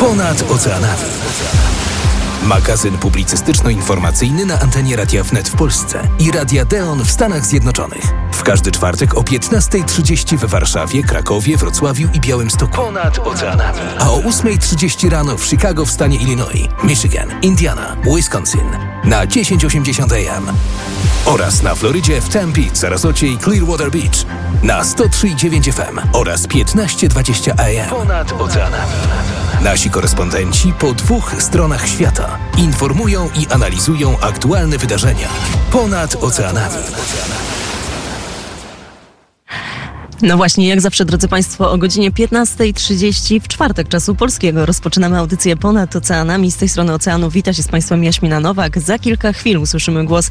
Ponad oceanami. Magazyn publicystyczno-informacyjny na antenie Radia Wnet w Polsce i Radia Deon w Stanach Zjednoczonych. W każdy czwartek o 15.30 w Warszawie, Krakowie, Wrocławiu i Białymstoku. Ponad oceanami. A o 8.30 rano w Chicago w stanie Illinois, Michigan, Indiana, Wisconsin na 1080 AM. Oraz na Florydzie w Tempe, Sarasocie i Clearwater Beach na 103.9 FM oraz 15.20 AM. Ponad oceanami. Nasi korespondenci po dwóch stronach świata informują i analizują aktualne wydarzenia ponad oceanami. No właśnie, jak zawsze, drodzy Państwo, o godzinie 15.30 w czwartek czasu polskiego rozpoczynamy audycję ponad oceanami. Z tej strony oceanu wita się z Państwem Jaśmina Nowak. Za kilka chwil usłyszymy głos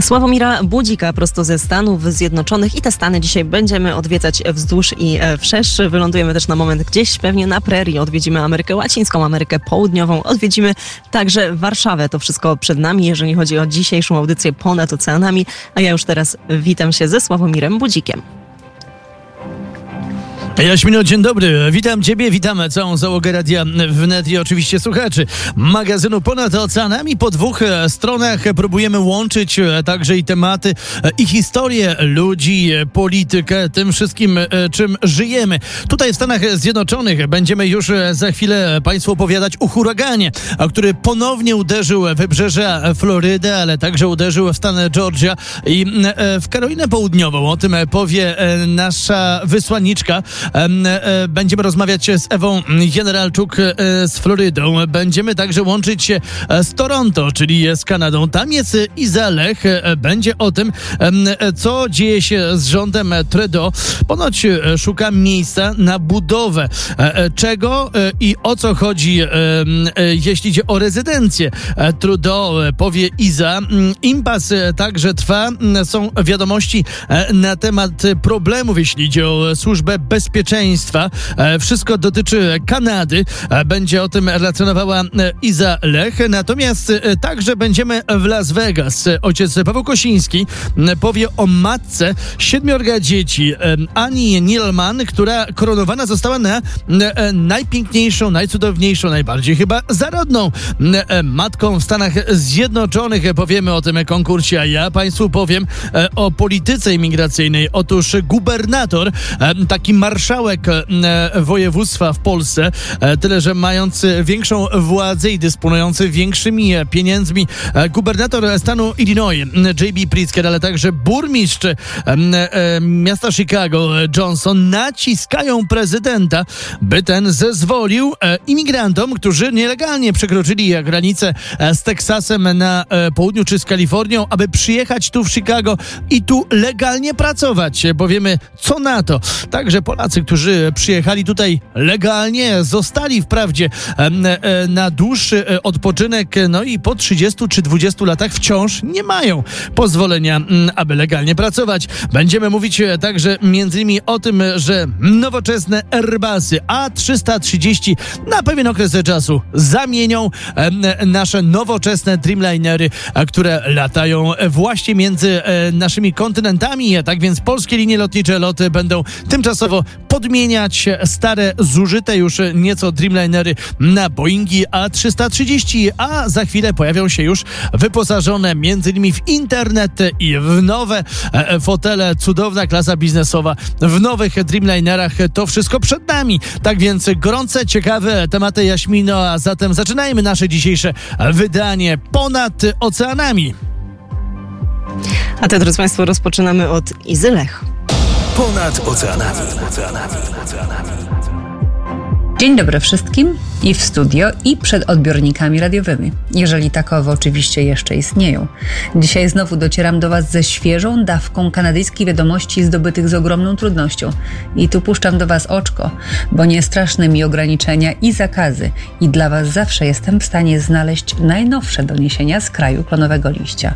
Sławomira Budzika prosto ze Stanów Zjednoczonych i te Stany dzisiaj będziemy odwiedzać wzdłuż i e, wszerz. Wylądujemy też na moment gdzieś pewnie na prerii. Odwiedzimy Amerykę Łacińską, Amerykę Południową. Odwiedzimy także Warszawę. To wszystko przed nami, jeżeli chodzi o dzisiejszą audycję ponad oceanami. A ja już teraz witam się ze Sławomirem Budzikiem. Jaśmino, dzień dobry. Witam Ciebie, witam całą załogę Radia Wnet i oczywiście słuchaczy magazynu Ponad Oceanami. Po dwóch e, stronach próbujemy łączyć e, także i tematy e, i historię ludzi, politykę, tym wszystkim, czym żyjemy. Tutaj w Stanach Zjednoczonych będziemy już za chwilę Państwu opowiadać o huraganie, który ponownie uderzył wybrzeże Florydy, ale także uderzył w stan Georgia i w Karolinę Południową. O tym powie nasza wysłanniczka będziemy rozmawiać z Ewą Generalczuk e, z Florydą. Będziemy także łączyć się e, z Toronto, czyli z Kanadą. Tam jest Iza Lech. Będzie o tym, co dzieje się z rządem Trudeau. Ponoć szuka miejsca na budowę. Czego i o co chodzi, jeśli idzie o rezydencję Trudeau, powie Iza. Impas także trwa. Są wiadomości na temat problemów, jeśli idzie o służbę bezpieczeństwa bezpieczeństwa. E, wszystko dotyczy Kanady. E, będzie o tym relacjonowała e, Iza Lech. Natomiast także będziemy w Las Vegas. Ojciec Paweł Kosiński powie o matce siedmiorga dzieci. Ani Nilman, która koronowana została na najpiękniejszą, najcudowniejszą, najbardziej chyba zarodną matką w Stanach Zjednoczonych. Powiemy o tym konkursie, a ja Państwu powiem o polityce imigracyjnej. Otóż gubernator, taki marszałek marszałek e, województwa w Polsce, e, tyle że mający większą władzę i dysponujący większymi e, pieniędzmi gubernator stanu Illinois J.B. Pritzker, ale także burmistrz miasta Chicago Johnson naciskają prezydenta, by ten zezwolił imigrantom, którzy nielegalnie przekroczyli granicę z Teksasem na południu czy z Kalifornią, aby przyjechać tu w Chicago i tu legalnie pracować. Powiemy, co na to. Także Polacy Którzy przyjechali tutaj legalnie, zostali wprawdzie e, na dłuższy e, odpoczynek, no i po 30 czy 20 latach wciąż nie mają pozwolenia, aby legalnie pracować. Będziemy mówić e, także między innymi o tym, że nowoczesne Airbusy A330 na pewien okres czasu zamienią nasze nowoczesne Dreamlinery, które latają właśnie między naszymi kontynentami. Tak więc polskie linie lotnicze loty będą tymczasowo podmieniać stare, zużyte już nieco Dreamlinery na Boeingi A330, a za chwilę pojawią się już wyposażone m.in. w internet i w nowe e, fotele, cudowna klasa biznesowa w nowych Dreamlinerach. To wszystko przed nami. Tak więc gorące, ciekawe tematy Jaśmino, a zatem zaczynajmy nasze dzisiejsze wydanie ponad oceanami. A te, drodzy Państwo, rozpoczynamy od Izylech. Ponad oceanami. Dzień dobry wszystkim i w studio, i przed odbiornikami radiowymi, jeżeli takowe oczywiście jeszcze istnieją. Dzisiaj znowu docieram do Was ze świeżą dawką kanadyjskiej wiadomości zdobytych z ogromną trudnością. I tu puszczam do Was oczko, bo nie straszne mi ograniczenia i zakazy, i dla Was zawsze jestem w stanie znaleźć najnowsze doniesienia z kraju klonowego liścia.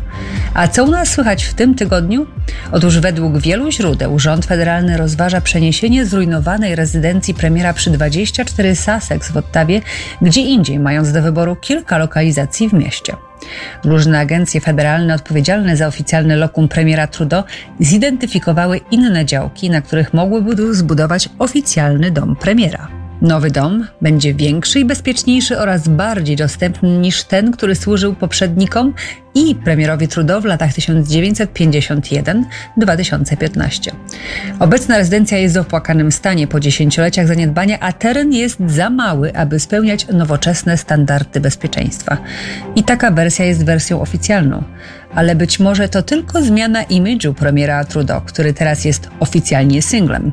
A co u nas słychać w tym tygodniu? Otóż według wielu źródeł rząd federalny rozważa przeniesienie zrujnowanej rezydencji premiera przy 24 Sussex w Ottawie gdzie indziej, mając do wyboru kilka lokalizacji w mieście. Różne agencje federalne odpowiedzialne za oficjalny lokum premiera Trudeau zidentyfikowały inne działki, na których mogłyby zbudować oficjalny dom premiera. Nowy dom będzie większy i bezpieczniejszy oraz bardziej dostępny niż ten, który służył poprzednikom i premierowi Trudeau w latach 1951-2015. Obecna rezydencja jest w opłakanym stanie po dziesięcioleciach zaniedbania, a teren jest za mały, aby spełniać nowoczesne standardy bezpieczeństwa. I taka wersja jest wersją oficjalną. Ale być może to tylko zmiana imidżu premiera Trudeau, który teraz jest oficjalnie singlem.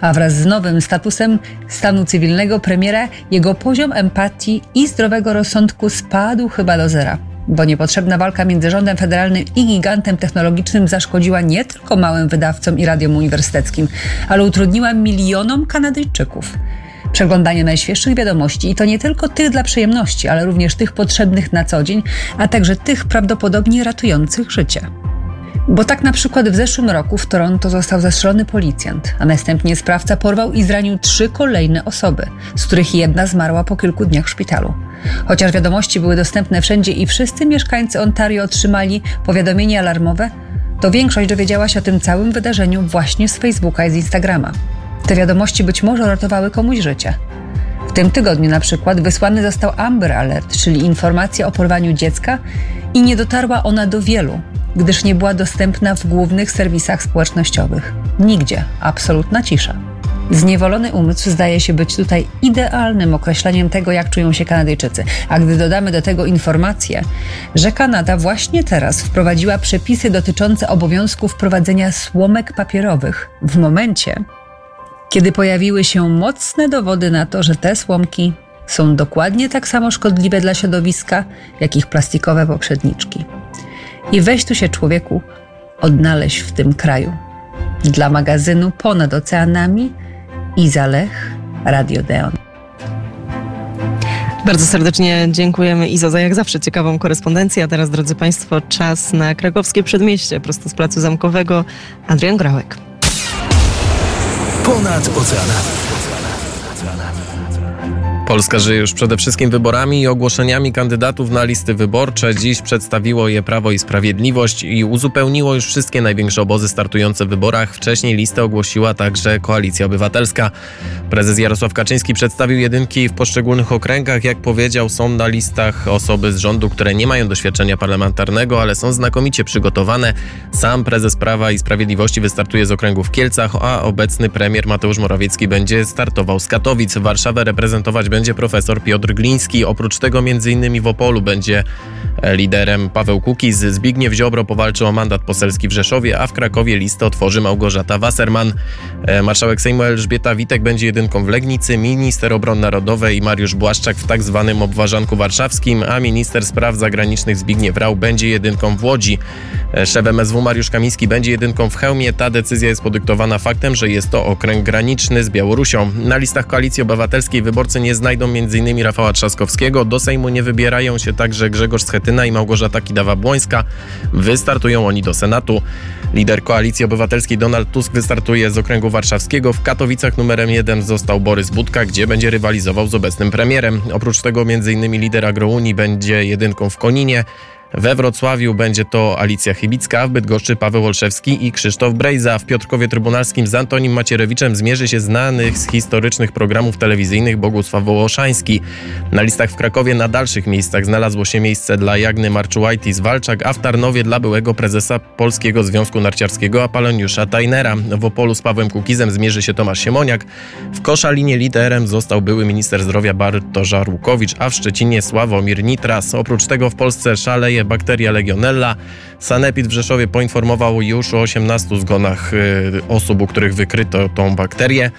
A wraz z nowym statusem stanu cywilnego premiera jego poziom empatii i zdrowego rozsądku spadł chyba do zera bo niepotrzebna walka między rządem federalnym i gigantem technologicznym zaszkodziła nie tylko małym wydawcom i radiom uniwersyteckim, ale utrudniła milionom Kanadyjczyków. Przeglądanie najświeższych wiadomości i to nie tylko tych dla przyjemności, ale również tych potrzebnych na co dzień, a także tych prawdopodobnie ratujących życie. Bo tak na przykład w zeszłym roku w Toronto został zastrzelony policjant, a następnie sprawca porwał i zranił trzy kolejne osoby, z których jedna zmarła po kilku dniach w szpitalu. Chociaż wiadomości były dostępne wszędzie i wszyscy mieszkańcy Ontario otrzymali powiadomienie alarmowe, to większość dowiedziała się o tym całym wydarzeniu właśnie z Facebooka i z Instagrama. Te wiadomości być może ratowały komuś życie. W tym tygodniu na przykład wysłany został Amber Alert, czyli informacja o porwaniu dziecka i nie dotarła ona do wielu, gdyż nie była dostępna w głównych serwisach społecznościowych. Nigdzie, absolutna cisza. Zniewolony umysł zdaje się być tutaj idealnym określeniem tego, jak czują się Kanadyjczycy. A gdy dodamy do tego informację, że Kanada właśnie teraz wprowadziła przepisy dotyczące obowiązku wprowadzenia słomek papierowych w momencie, kiedy pojawiły się mocne dowody na to, że te słomki są dokładnie tak samo szkodliwe dla środowiska, jak ich plastikowe poprzedniczki. I weź tu się człowieku odnaleźć w tym kraju. Dla magazynu Ponad Oceanami Iza Lech, Radio Deon. Bardzo serdecznie dziękujemy Izo za jak zawsze ciekawą korespondencję. A teraz, drodzy Państwo, czas na krakowskie przedmieście, prosto z Placu Zamkowego. Adrian Grałek. Ponad oceanami. Polska żyje już przede wszystkim wyborami i ogłoszeniami kandydatów na listy wyborcze. Dziś przedstawiło je Prawo i Sprawiedliwość i uzupełniło już wszystkie największe obozy startujące w wyborach. Wcześniej listę ogłosiła także Koalicja Obywatelska. Prezes Jarosław Kaczyński przedstawił jedynki w poszczególnych okręgach. Jak powiedział, są na listach osoby z rządu, które nie mają doświadczenia parlamentarnego, ale są znakomicie przygotowane. Sam prezes Prawa i Sprawiedliwości wystartuje z okręgu w Kielcach, a obecny premier Mateusz Morawiecki będzie startował z Katowic. Warszawę reprezentować będzie będzie profesor Piotr Gliński. Oprócz tego m.in. w Opolu będzie e, liderem Paweł Kukiz. Zbigniew Ziobro powalczy o mandat poselski w Rzeszowie, a w Krakowie listę otworzy Małgorzata Wasserman. E, marszałek Sejmu Elżbieta Witek będzie jedynką w Legnicy, minister obrony narodowej Mariusz Błaszczak w tak zwanym obważanku warszawskim, a minister spraw zagranicznych Zbigniew Rał będzie jedynką w Łodzi. E, szef MSW Mariusz Kamiński będzie jedynką w Chełmie. Ta decyzja jest podyktowana faktem, że jest to okręg graniczny z Białorusią. Na listach Koalicji Obywatelskiej wyborcy nie znajdą m.in. Rafała Trzaskowskiego. Do Sejmu nie wybierają się także Grzegorz Schetyna i Małgorzata Kidawa-Błońska. Wystartują oni do Senatu. Lider Koalicji Obywatelskiej Donald Tusk wystartuje z okręgu warszawskiego. W Katowicach numerem jeden został Borys Budka, gdzie będzie rywalizował z obecnym premierem. Oprócz tego m.in. lider Agrounii będzie jedynką w Koninie. We Wrocławiu będzie to Alicja Chybicka, w Bydgoszczy Paweł Olszewski i Krzysztof Brejza. W Piotrkowie Trybunalskim z Antonim Macierewiczem zmierzy się znanych z historycznych programów telewizyjnych Bogusław Wołoszański. Na listach w Krakowie na dalszych miejscach znalazło się miejsce dla Jagny Marczułajtis-Walczak, a w Tarnowie dla byłego prezesa Polskiego Związku Narciarskiego Apoloniusza Tajnera. W Opolu z Pawłem Kukizem zmierzy się Tomasz Siemoniak. W Koszalinie liderem został były minister zdrowia Bartosz Żarłukowicz, a w Szczecinie Sławomir Nitras. Oprócz tego w Polsce szaleje bakteria Legionella. Sanepid w Rzeszowie poinformował już o 18 zgonach y, osób, u których wykryto tą bakterię.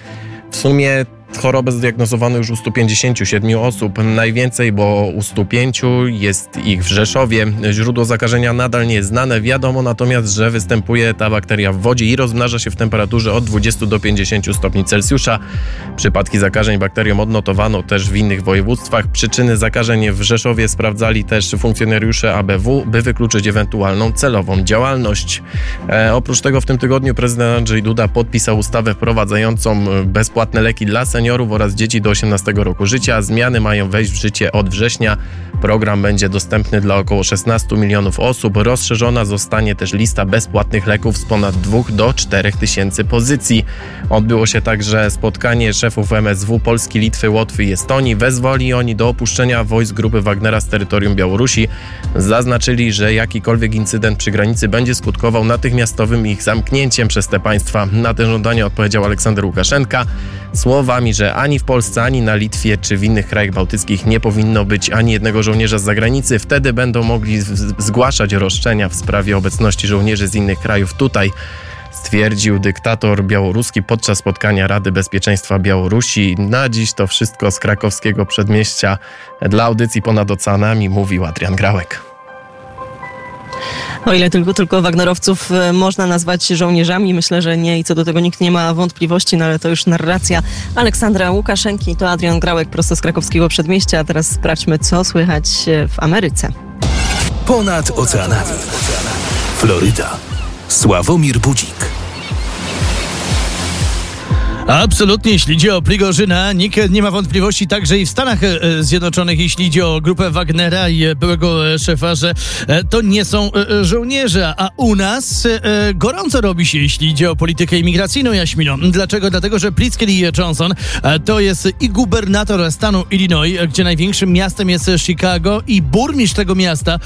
W sumie Chorobę zdiagnozowano już u 157 osób, najwięcej, bo u 105 jest ich w Rzeszowie. Źródło zakażenia nadal nie jest znane. Wiadomo natomiast, że występuje ta bakteria w wodzie i rozmnaża się w temperaturze od 20 do 50 stopni Celsjusza. Przypadki zakażeń bakterią odnotowano też w innych województwach. Przyczyny zakażeń w Rzeszowie sprawdzali też funkcjonariusze ABW, by wykluczyć ewentualną celową działalność. E, oprócz tego w tym tygodniu prezydent Andrzej Duda podpisał ustawę wprowadzającą bezpłatne leki dla seniorów oraz dzieci do 18 roku życia. Zmiany mają wejść w życie od września. Program będzie dostępny dla około 16 milionów osób. Rozszerzona zostanie też lista bezpłatnych leków z ponad 2 do 4 tysięcy pozycji. Odbyło się także spotkanie szefów MSW Polski, Litwy, Łotwy i Estonii. Wezwoli oni do opuszczenia wojsk grupy Wagnera z terytorium Białorusi. Zaznaczyli, że jakikolwiek incydent przy granicy będzie skutkował natychmiastowym ich zamknięciem przez te państwa. Na te żądanie odpowiedział Aleksander Łukaszenka słowami, że ani w Polsce, ani na Litwie czy w innych krajach bałtyckich nie powinno być ani jednego żołnierza z zagranicy. Wtedy będą mogli zgłaszać roszczenia w sprawie obecności żołnierzy z innych krajów tutaj stwierdził dyktator białoruski podczas spotkania Rady Bezpieczeństwa Białorusi. Na dziś to wszystko z krakowskiego przedmieścia. Dla audycji ponad oceanami mówił Adrian Grałek. O ile tylko, tylko Wagnerowców e, można nazwać żołnierzami, myślę, że nie i co do tego nikt nie ma wątpliwości, no ale to już narracja Aleksandra Łukaszenki. To Adrian Grałek prosto z krakowskiego przedmieścia. A teraz sprawdźmy, co słychać e, w Ameryce. Ponad oceanami. Floryda. Sławomir Budzik. Absolutnie, jeśli idzie o Prigorzyna, nikt nie ma wątpliwości także i w Stanach e, Zjednoczonych, jeśli idzie o grupę Wagnera i byłego e, szefa, że e, to nie są żołnierze, a u nas gorąco robi się, jeśli idzie o politykę imigracyjną, Jaśmino. Dlaczego? Dlatego, że Pritzker Johnson to jest i gubernator stanu Illinois, gdzie największym miastem jest Chicago i burmistrz tego miasta,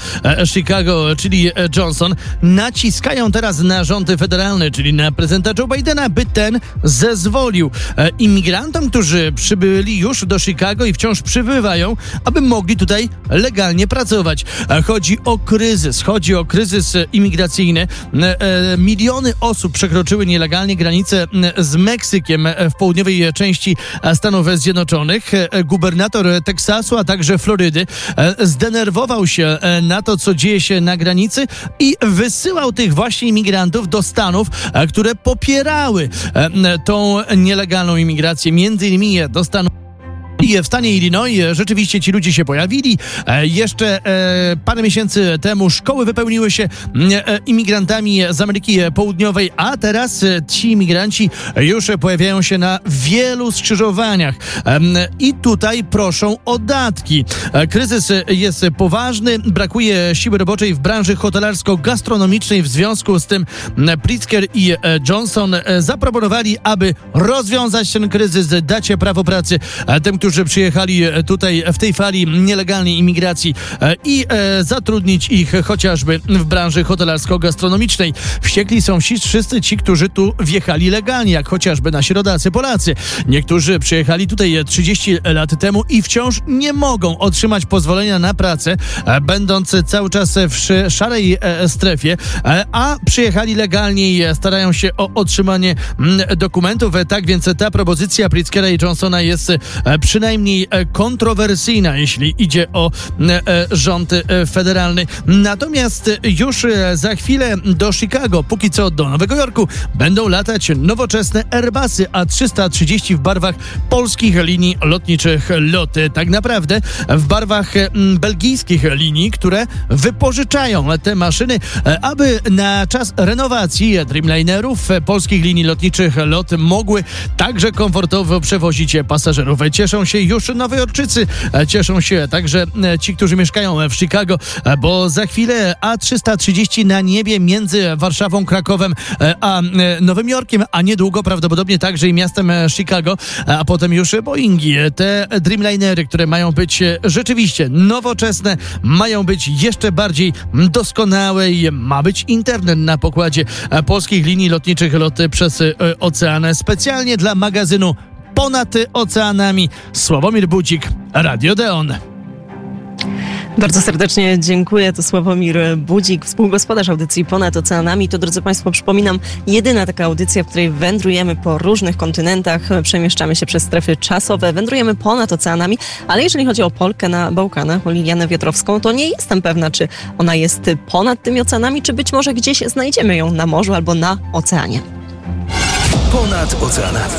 Chicago, czyli Johnson, naciskają teraz na rząd federalny, czyli na prezydenta Joe Bidena, by ten zezwolił pozwolił e, imigrantom, którzy przybyli już do Chicago i wciąż przybywają, aby mogli tutaj legalnie pracować. E, chodzi o kryzys, chodzi o kryzys imigracyjny. E, miliony osób przekroczyły nielegalnie granicę z Meksykiem w południowej części Stanów Zjednoczonych. Gubernator Teksasu, a także Florydy zdenerwował się na to, co dzieje się na granicy i wysyłał tych właśnie imigrantów do Stanów, które popierały tą nielegalną imigrację, między innymi do Stanów w stanie Illinois rzeczywiście ci ludzie się pojawili. E, jeszcze e, parę miesięcy temu szkoły wypełniły się e, imigrantami z Ameryki Południowej, a teraz ci imigranci już pojawiają się na wielu skrzyżowaniach i tutaj proszą o datki. Kryzys jest poważny, brakuje siły roboczej w branży hotelarsko-gastronomicznej. W związku z tym Pritzker i Johnson zaproponowali, aby rozwiązać ten kryzys, dać prawo pracy tym, którzy którzy przyjechali e, tutaj w tej fali nielegalnej imigracji e, i e, zatrudnić ich chociażby w branży hotelarsko-gastronomicznej. Wściekli są wszyscy ci, którzy tu wjechali legalnie, jak chociażby nasi rodacy Polacy. Niektórzy przyjechali tutaj 30 lat temu i wciąż nie mogą otrzymać pozwolenia na pracę, będąc cały czas w szarej strefie, a przyjechali legalnie i starają się o otrzymanie dokumentów. Tak więc ta propozycja Pritzkera i Johnsona jest przynajmniej przynajmniej e, kontrowersyjna, jeśli idzie o e, e, rząd federalny. Natomiast już za chwilę do Chicago, póki co do Nowego Jorku, będą latać nowoczesne Airbusy A330 w barwach polskich linii lotniczych LOTY. Tak naprawdę w barwach belgijskich linii, które wypożyczają te maszyny, aby na czas renowacji Dreamlinerów polskich linii lotniczych LOT mogły także komfortowo przewozić pasażerów. Cieszą się już Nowojorczycy. E, cieszą się także e, ci, którzy mieszkają w Chicago, e, bo za chwilę A330 na niebie między Warszawą, Krakowem a Nowym Jorkiem, a niedługo prawdopodobnie także i miastem Chicago, a potem już Boeingi. Te Dreamlinery, które mają być rzeczywiście nowoczesne, mają być jeszcze bardziej doskonałe i ma być internet na pokładzie polskich linii lotniczych loty przez ocean specjalnie dla magazynu ponad oceanami. Sławomir Budzik, Radio Deon. Bardzo serdecznie dziękuję. To Sławomir Budzik, współgospodarz audycji Ponad Oceanami. To, drodzy Państwo, przypominam, jedyna taka audycja, w której wędrujemy po różnych kontynentach, przemieszczamy się przez strefy czasowe, wędrujemy ponad oceanami, ale jeżeli chodzi o Polkę na Bałkanach, o Lilianę Wiatrowską, to nie jestem pewna, czy ona jest ponad tymi oceanami, czy być może gdzieś znajdziemy ją na morzu albo na oceanie. Ponad oceanami.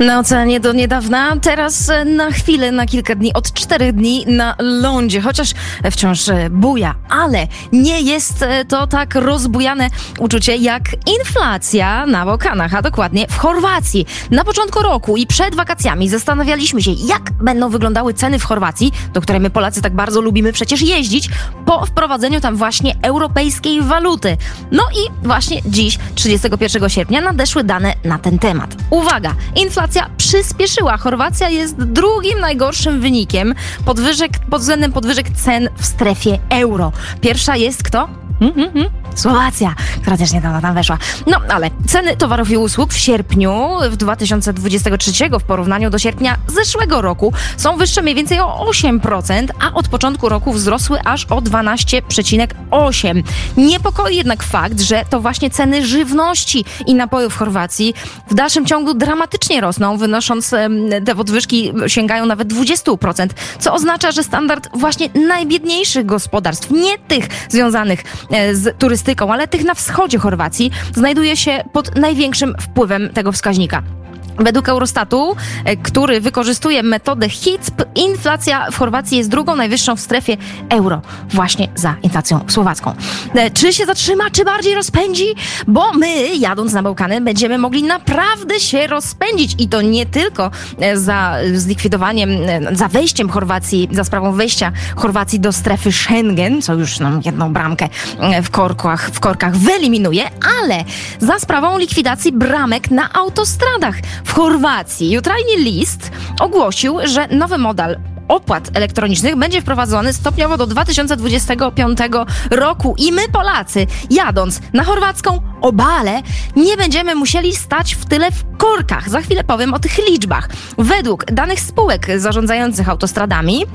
Na oceanie do niedawna, teraz e, na chwilę, na kilka dni, od czterech dni na lądzie, chociaż wciąż e, buja, ale nie jest e, to tak rozbujane uczucie jak inflacja na Bałkanach, a dokładnie w Chorwacji. Na początku roku i przed wakacjami zastanawialiśmy się, jak będą wyglądały ceny w Chorwacji, do której my Polacy tak bardzo lubimy przecież jeździć, po wprowadzeniu tam właśnie europejskiej waluty. No i właśnie dziś, 31 sierpnia, nadeszły dane na ten temat. Uwaga, inflacja przyspieszyła. Chorwacja jest drugim najgorszym wynikiem podwyżek, pod względem podwyżek cen w strefie euro. Pierwsza jest kto? Mm, mm, mm. Słowacja, która też niedawno tam weszła. No, ale ceny towarów i usług w sierpniu w 2023 w porównaniu do sierpnia zeszłego roku są wyższe mniej więcej o 8%, a od początku roku wzrosły aż o 12,8%. Niepokoi jednak fakt, że to właśnie ceny żywności i napojów w Chorwacji w dalszym ciągu dramatycznie rosną, wynosząc te podwyżki sięgają nawet 20%, co oznacza, że standard właśnie najbiedniejszych gospodarstw, nie tych związanych z turystyką, ale tych na wschodzie Chorwacji, znajduje się pod największym wpływem tego wskaźnika. Według Eurostatu, e, który wykorzystuje metodę HICP, inflacja w Chorwacji jest drugą najwyższą w strefie euro, właśnie za inflacją słowacką. E, czy się zatrzyma, czy bardziej rozpędzi? Bo my, jadąc na Bałkany, będziemy mogli naprawdę się rozpędzić i to nie tylko e, za zlikwidowaniem, za wejściem Chorwacji, za sprawą wejścia Chorwacji do strefy Schengen, co już nam jedną bramkę w korkach, w korkach wyeliminuje, ale za sprawą likwidacji bramek na autostradach w Chorwacji jutrajny list ogłosił, że nowy model opłat elektronicznych będzie wprowadzony stopniowo do 2025 roku i my Polacy, jadąc na chorwacką Obale, nie będziemy musieli stać w tyle w korkach. Za chwilę powiem o tych liczbach. Według danych spółek zarządzających autostradami,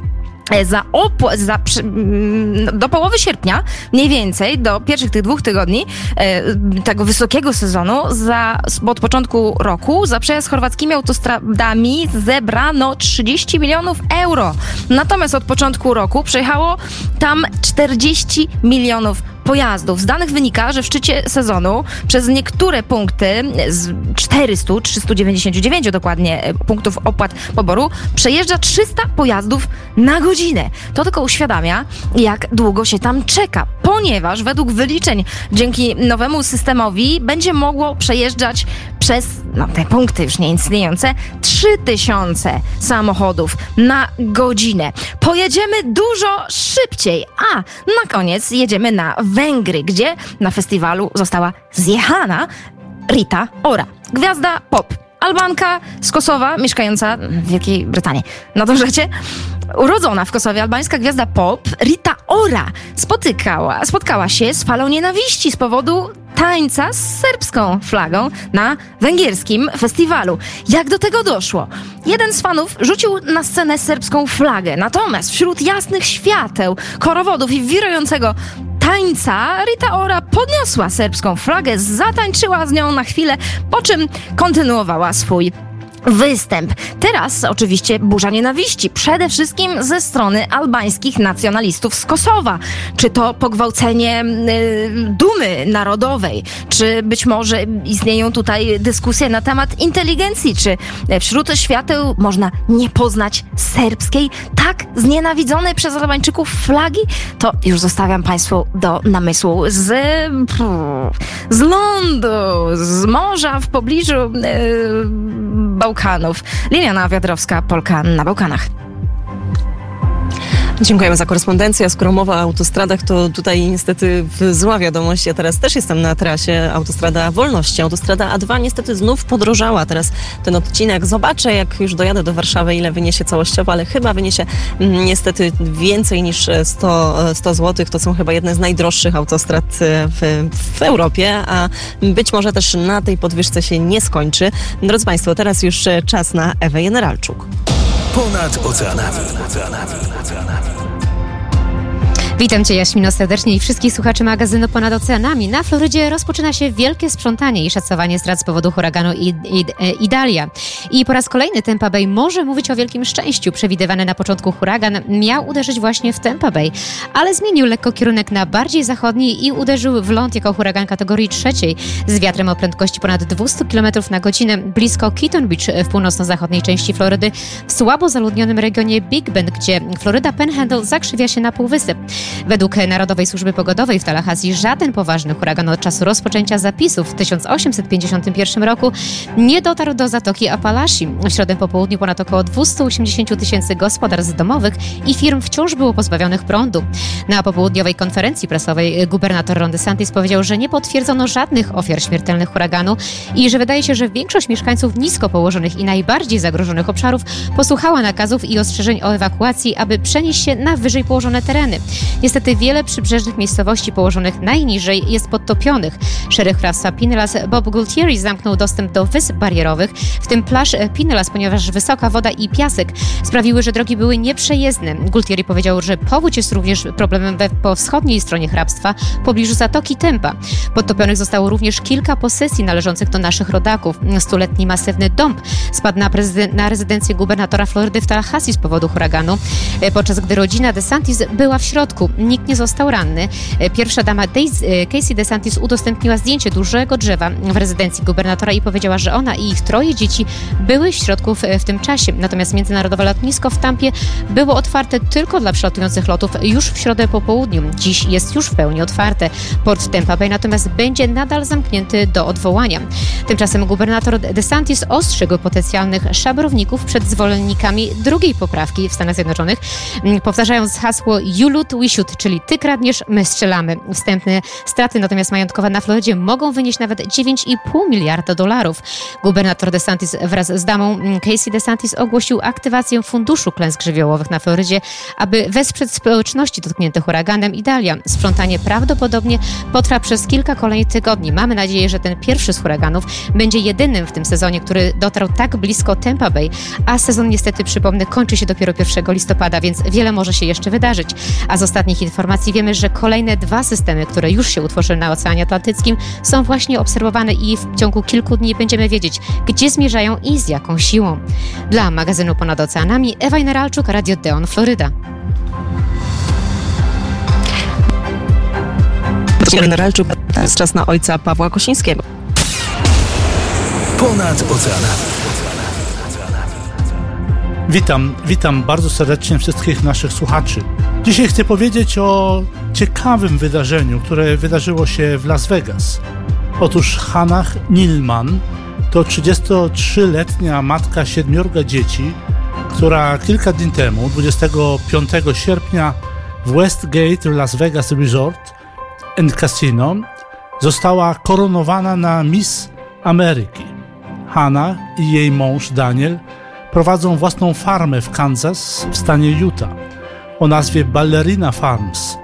za, opł- za mm, do połowy sierpnia, mniej więcej, do pierwszych tych dwóch tygodni e, tego wysokiego sezonu, za, od początku roku za przejazd chorwackimi autostradami zebrano 30 milionów euro. Natomiast od początku roku przejechało tam 40 milionów pojazdów. Z danych wynika, że w szczycie sezonu przez niektóre punkty z 400, 399 dokładnie e, punktów opłat poboru przejeżdża 300 pojazdów na godzinę. To tylko uświadamia, jak długo się tam czeka, ponieważ według wyliczeń dzięki nowemu systemowi będzie mogło przejeżdżać przez no, te punkty już nieistniejące 3000 samochodów na godzinę. Pojedziemy dużo szybciej, a na koniec jedziemy na Węgry, gdzie na festiwalu została zjechana Rita Ora, gwiazda pop. Albanka z Kosowa, mieszkająca w Wielkiej Brytanii. Nadążacie? Urodzona w Kosowie albańska gwiazda pop Rita Ora spotykała, spotkała się z falą nienawiści z powodu tańca z serbską flagą na węgierskim festiwalu. Jak do tego doszło? Jeden z fanów rzucił na scenę serbską flagę, natomiast wśród jasnych świateł, korowodów i wirującego tańca. Rita Ora podniosła serbską flagę, zatańczyła z nią na chwilę, po czym kontynuowała swój występ. Teraz oczywiście burza nienawiści, przede wszystkim ze strony albańskich nacjonalistów z Kosowa. Czy to pogwałcenie y, dumy narodowej, czy być może istnieją tutaj dyskusje na temat inteligencji, czy wśród świateł można nie poznać serbskiej, tak znienawidzonej przez Albańczyków flagi? To już zostawiam Państwu do namysłu z, z lądu, z morza w pobliżu y, Bałkanów. Liliana Wiadrowska, Polka na Bałkanach. Dziękujemy za korespondencję. Skoro mowa o autostradach, to tutaj niestety zła wiadomość. Ja teraz też jestem na trasie Autostrada Wolności. Autostrada A2 niestety znów podrożała. Teraz ten odcinek zobaczę, jak już dojadę do Warszawy, ile wyniesie całościowo, ale chyba wyniesie mm, niestety więcej niż 100, 100 zł. To są chyba jedne z najdroższych autostrad e, w, w Europie, a być może też na tej podwyżce się nie skończy. Drodzy Państwo, teraz już e, czas na Ewę Generalczuk. Ponad oceanami. Witam Cię Jaśmino serdecznie i wszystkich słuchaczy magazynu Ponad Oceanami. Na Florydzie rozpoczyna się wielkie sprzątanie i szacowanie strat z powodu huraganu e, Idalia. I po raz kolejny Tampa Bay może mówić o wielkim szczęściu. Przewidywany na początku huragan miał uderzyć właśnie w Tampa Bay, ale zmienił lekko kierunek na bardziej zachodni i uderzył w ląd jako huragan kategorii trzeciej z wiatrem o prędkości ponad 200 km na godzinę blisko Keaton Beach w północno-zachodniej części Florydy w słabo zaludnionym regionie Big Bend, gdzie Floryda Panhandle zakrzywia się na półwysep. Według Narodowej Służby Pogodowej w Tallahassee żaden poważny huragan od czasu rozpoczęcia zapisów w 1851 roku nie dotarł do Zatoki Apalachii. W środę po południu ponad około 280 tysięcy gospodarstw domowych i firm wciąż było pozbawionych prądu. Na popołudniowej konferencji prasowej gubernator Ron DeSantis powiedział, że nie potwierdzono żadnych ofiar śmiertelnych huraganu i że wydaje się, że większość mieszkańców nisko położonych i najbardziej zagrożonych obszarów posłuchała nakazów i ostrzeżeń o ewakuacji, aby przenieść się na wyżej położone tereny. Niestety wiele przybrzeżnych miejscowości położonych najniżej jest podtopionych. Szereg hrabstwa Pinellas Bob Gultieri zamknął dostęp do wysp barierowych, w tym plaż Pinellas, ponieważ wysoka woda i piasek sprawiły, że drogi były nieprzejezdne. Gultieri powiedział, że powódź jest również problemem we, po wschodniej stronie hrabstwa, w pobliżu Zatoki Tempa. Podtopionych zostało również kilka posesji należących do naszych rodaków. Stuletni masywny dąb spadł na, na rezydencję gubernatora Florydy w Tallahassee z powodu huraganu, podczas gdy rodzina DeSantis była w środku. Nikt nie został ranny. E, pierwsza dama e, Casey DeSantis udostępniła zdjęcie dużego drzewa w rezydencji gubernatora i powiedziała, że ona i ich troje dzieci były w środku w, w tym czasie. Natomiast międzynarodowe lotnisko w Tampie było otwarte tylko dla przelatujących lotów już w środę po południu. Dziś jest już w pełni otwarte. Port Tampa Bay natomiast będzie nadal zamknięty do odwołania. Tymczasem gubernator DeSantis ostrzegł potencjalnych szabrowników przed zwolennikami drugiej poprawki w Stanach Zjednoczonych, powtarzając hasło You loot, we shoot, czyli ty kradniesz, my strzelamy. Wstępne straty natomiast majątkowe na Florydzie mogą wynieść nawet 9,5 miliarda dolarów. Gubernator DeSantis wraz z damą Casey DeSantis ogłosił aktywację Funduszu Klęsk Żywiołowych na Florydzie, aby wesprzeć społeczności dotknięte huraganem Idalia. Sprzątanie prawdopodobnie potrwa przez kilka kolejnych tygodni. Mamy nadzieję, że ten pierwszy z huraganów będzie jedynym w tym sezonie, który dotarł tak blisko Tampa Bay, a sezon niestety, przypomnę, kończy się dopiero 1 listopada, więc wiele może się jeszcze wydarzyć. A z informacji wiemy, że kolejne dwa systemy, które już się utworzyły na Oceanie Atlantyckim, są właśnie obserwowane i w ciągu kilku dni będziemy wiedzieć, gdzie zmierzają i z jaką siłą. Dla magazynu Ponad Oceanami Ewa Neralczuk, Radio Deon, Floryda. Generalczuk, jest czas na ojca Pawła Kosińskiego. Ponad oceanami. Witam, witam bardzo serdecznie wszystkich naszych słuchaczy. Dzisiaj chcę powiedzieć o ciekawym wydarzeniu, które wydarzyło się w Las Vegas. Otóż Hannah Nilman to 33-letnia matka siedmiorga dzieci, która kilka dni temu, 25 sierpnia w Westgate Las Vegas Resort and Casino została koronowana na Miss Ameryki. Hannah i jej mąż Daniel prowadzą własną farmę w Kansas w stanie Utah o nazwie Ballerina Farms,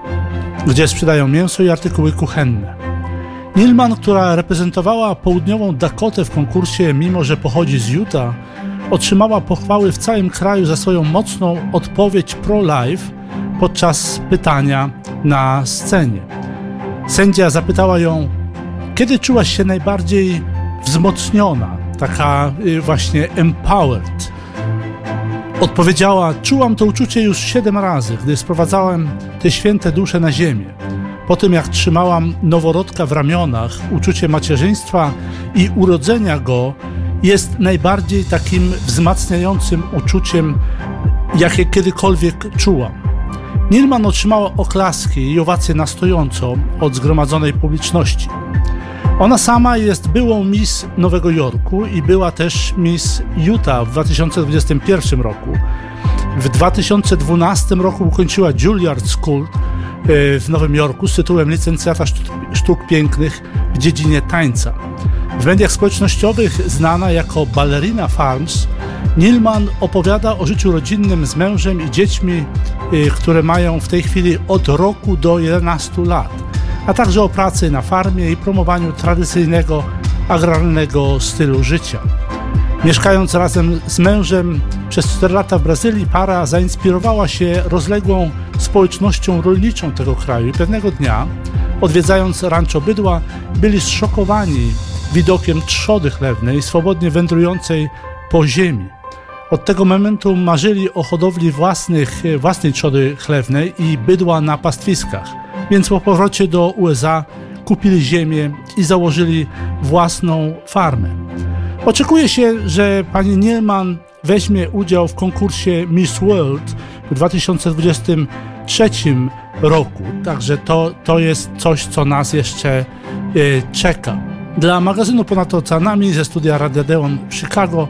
gdzie sprzedają mięso i artykuły kuchenne. Nilman, która reprezentowała południową Dakotę w konkursie, mimo że pochodzi z Utah, otrzymała pochwały w całym kraju za swoją mocną odpowiedź pro-life podczas pytania na scenie. Sędzia zapytała ją, kiedy czułaś się najbardziej wzmocniona, taka y, właśnie empowered. Odpowiedziała: Czułam to uczucie już siedem razy, gdy sprowadzałem te święte dusze na ziemię. Po tym, jak trzymałam noworodka w ramionach, uczucie macierzyństwa i urodzenia go jest najbardziej takim wzmacniającym uczuciem, jakie kiedykolwiek czułam. Nilman otrzymała oklaski i owacje na stojąco od zgromadzonej publiczności. Ona sama jest byłą Miss Nowego Jorku i była też Miss Utah w 2021 roku. W 2012 roku ukończyła Juilliard School e, w Nowym Jorku z tytułem licencjata sztuk pięknych w dziedzinie tańca. W mediach społecznościowych znana jako Ballerina Farms, Nilman opowiada o życiu rodzinnym z mężem i dziećmi, y, które mają w tej chwili od roku do 11 lat, a także o pracy na farmie i promowaniu tradycyjnego agrarnego stylu życia. Mieszkając razem z mężem przez 4 lata w Brazylii, para zainspirowała się rozległą społecznością rolniczą tego kraju i pewnego dnia, odwiedzając rancho bydła, byli zszokowani widokiem trzody chlewnej swobodnie wędrującej po ziemi. Od tego momentu marzyli o hodowli własnych, własnej trzody chlewnej i bydła na pastwiskach, więc po powrocie do USA kupili ziemię i założyli własną farmę. Oczekuje się, że pani Nieman weźmie udział w konkursie Miss World w 2023 roku. Także to, to jest coś, co nas jeszcze e, czeka. Dla magazynu Ponad Oceanami ze studia Radia Deon w Chicago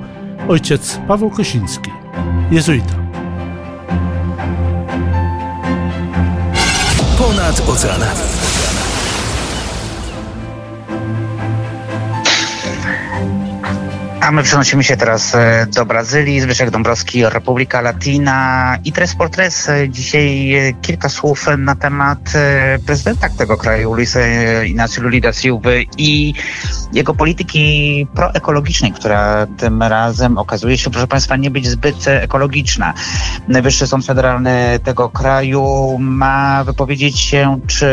ojciec Paweł Kosiński, jezuita. Ponad oceanami. A my przenosimy się teraz e, do Brazylii. Zbyszek Dąbrowski, Republika Latina i Tres por Tres. E, Dzisiaj e, kilka słów na temat prezydenta tego kraju, Luisa Inácio Lula da Silva i jego polityki proekologicznej, która tym razem okazuje się, proszę Państwa, nie być zbyt ekologiczna. Najwyższy Sąd Federalny tego kraju ma wypowiedzieć się, czy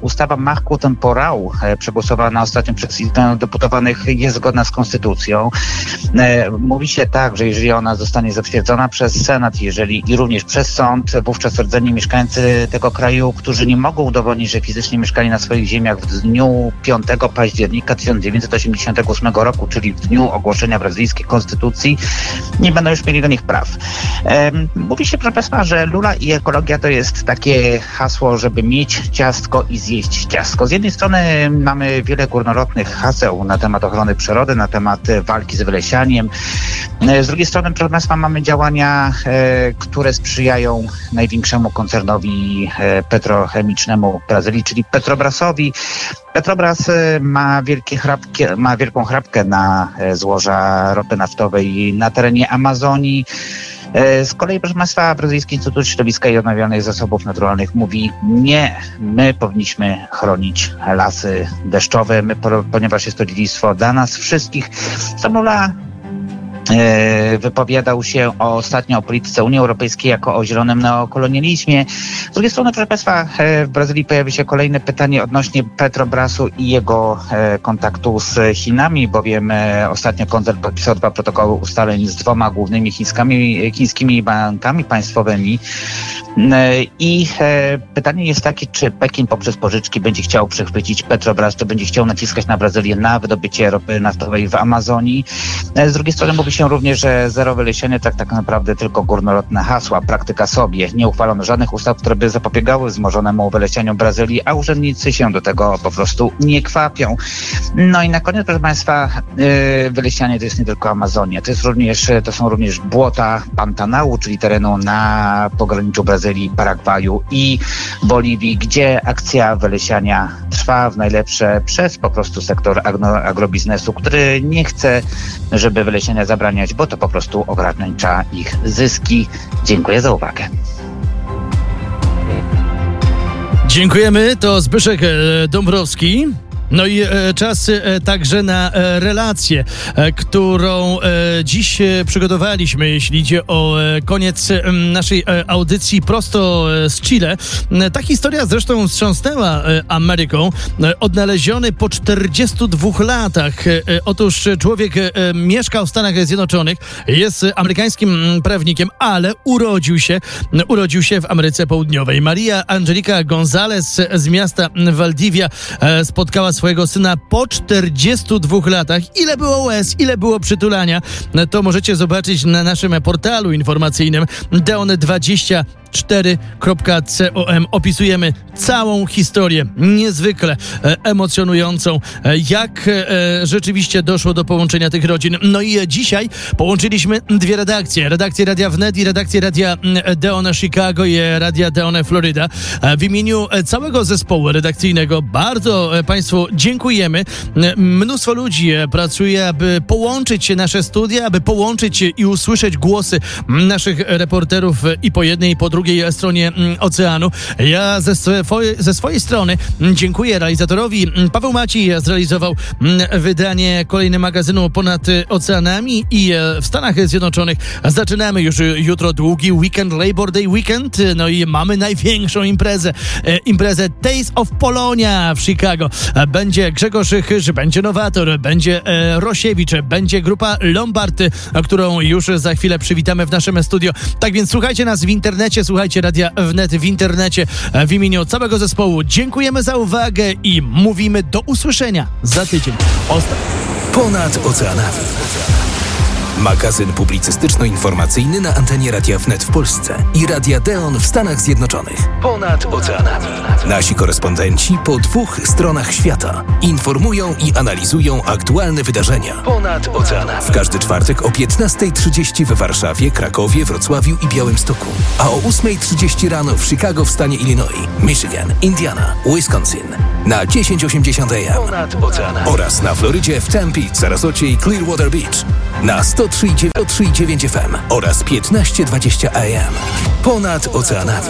ustawa Marco Temporal, przegłosowana ostatnio przez Izbę Deputowanych, jest zgodna z konstytucją. E, mówi się tak, że jeżeli ona zostanie zatwierdzona przez Senat, jeżeli i również przez sąd, wówczas rdzeni mieszkańcy tego kraju, którzy nie mogą udowodnić, że fizycznie mieszkali na swoich ziemiach w dniu 5 października 1988 roku, czyli w dniu ogłoszenia brazylijskiej konstytucji, nie będą już mieli do nich praw. Mówi się, proszę Państwa, że Lula i ekologia to jest takie hasło, żeby mieć ciastko i zjeść ciastko. Z jednej strony mamy wiele górnolotnych haseł na temat ochrony przyrody, na temat walki z wylesianiem. Z drugiej strony, proszę Państwa, mamy działania, e, które sprzyjają największemu koncernowi e, petrochemicznemu Brazylii, czyli Petrobrasowi. Petrobras e, ma, ma wielką chrapkę na złoża ropy naftowej na terenie Amazonii. Z kolei, proszę Państwa, Brazylijski Instytut Środowiska i Odnawialnych Zasobów Naturalnych mówi nie, my powinniśmy chronić lasy deszczowe, my, ponieważ jest to dziedzictwo dla nas wszystkich. Samula E, wypowiadał się ostatnio o polityce Unii Europejskiej jako o zielonym neokolonializmie. Z drugiej strony, proszę Państwa, e, w Brazylii pojawi się kolejne pytanie odnośnie Petrobrasu i jego e, kontaktu z Chinami, bowiem ostatnio koncern podpisał dwa protokoły ustaleń z dwoma głównymi chińskimi, chińskimi bankami państwowymi. I pytanie jest takie, czy Pekin poprzez pożyczki będzie chciał przechwycić Petrobras, czy będzie chciał naciskać na Brazylię na wydobycie ropy naftowej w Amazonii. Z drugiej strony mówi się również, że zerowe lesienie tak, tak naprawdę tylko górnolotne hasła, praktyka sobie. Nie uchwalono żadnych ustaw, które by zapobiegały wzmożonemu wylesianiu Brazylii, a urzędnicy się do tego po prostu nie kwapią. No i na koniec, proszę Państwa, yy, wylesianie to jest nie tylko Amazonia, to, jest również, to są również błota Pantanału, czyli terenu na pograniczu Brazylii, Paragwaju i Boliwii, gdzie akcja wylesiania trwa w najlepsze przez po prostu sektor agro, agrobiznesu, który nie chce, żeby wylesiania zabrać zabraniać, bo to po prostu ogranicza ich zyski. Dziękuję za uwagę. Dziękujemy. To Zbyszek e, Dąbrowski. No i e, czas e, także na e, relację, którą dziś przygotowaliśmy, jeśli idzie o koniec naszej audycji prosto z Chile. Ta historia zresztą wstrząsnęła Ameryką. Odnaleziony po 42 latach. Otóż człowiek mieszkał w Stanach Zjednoczonych, jest amerykańskim prawnikiem, ale urodził się, urodził się w Ameryce Południowej. Maria Angelika Gonzalez z miasta Valdivia spotkała swojego syna po 42 latach. Ile było łez, ile było przytulania, to możecie zobaczyć na naszym portalu informacyjnym Deon20 4.com opisujemy całą historię, niezwykle e, emocjonującą, e, jak e, rzeczywiście doszło do połączenia tych rodzin. No i dzisiaj połączyliśmy dwie redakcje, redakcję Radia Wnet i redakcję Radia Deona Chicago i Radia Deona Florida. W imieniu całego zespołu redakcyjnego bardzo Państwu dziękujemy. Mnóstwo ludzi pracuje, aby połączyć nasze studia, aby połączyć i usłyszeć głosy naszych reporterów i po jednej, i po drugiej drugiej stronie mm, oceanu. Ja ze, swojej, ze swojej strony mm, dziękuję realizatorowi. Mm, Paweł Maciej zrealizował wydanie kolejne magazynu ponad y, oceanami i e, w Stanach Zjednoczonych zaczynamy już y, jutro długi weekend, Labor Day weekend, y, no i mamy największą imprezę, e, imprezę Days of Polonia w Chicago. Będzie Grzegorz Chyż, będzie Nowator, będzie e, Rosiewicz, będzie grupa Lombard, którą już za chwilę przywitamy w naszym studio. Tak więc słuchajcie nas w internecie, słuchajcie Radia Wnet w internecie e, w imieniu całego zespołu. Dziękujemy za uwagę i mówimy do usłyszenia za tydzień. Osta- Ponad oceanami. Magazyn publicystyczno-informacyjny na antenie Radia Wnet w Polsce i Radia Deon w Stanach Zjednoczonych. Ponad oceanami. Nasi korespondenci po dwóch stronach świata informują i analizują aktualne wydarzenia. Ponad oceanami. W każdy czwartek o 15.30 we Warszawie, Krakowie, Wrocławiu i Białymstoku. A o 8.30 rano w Chicago w stanie Illinois, Michigan, Indiana, Wisconsin. Na 1080 AM. Ponad oceanami. Oraz na Florydzie w Tempe, Sarasocie i Clearwater Beach. Na 103,9 FM oraz 1520 AM. Ponad oceanami.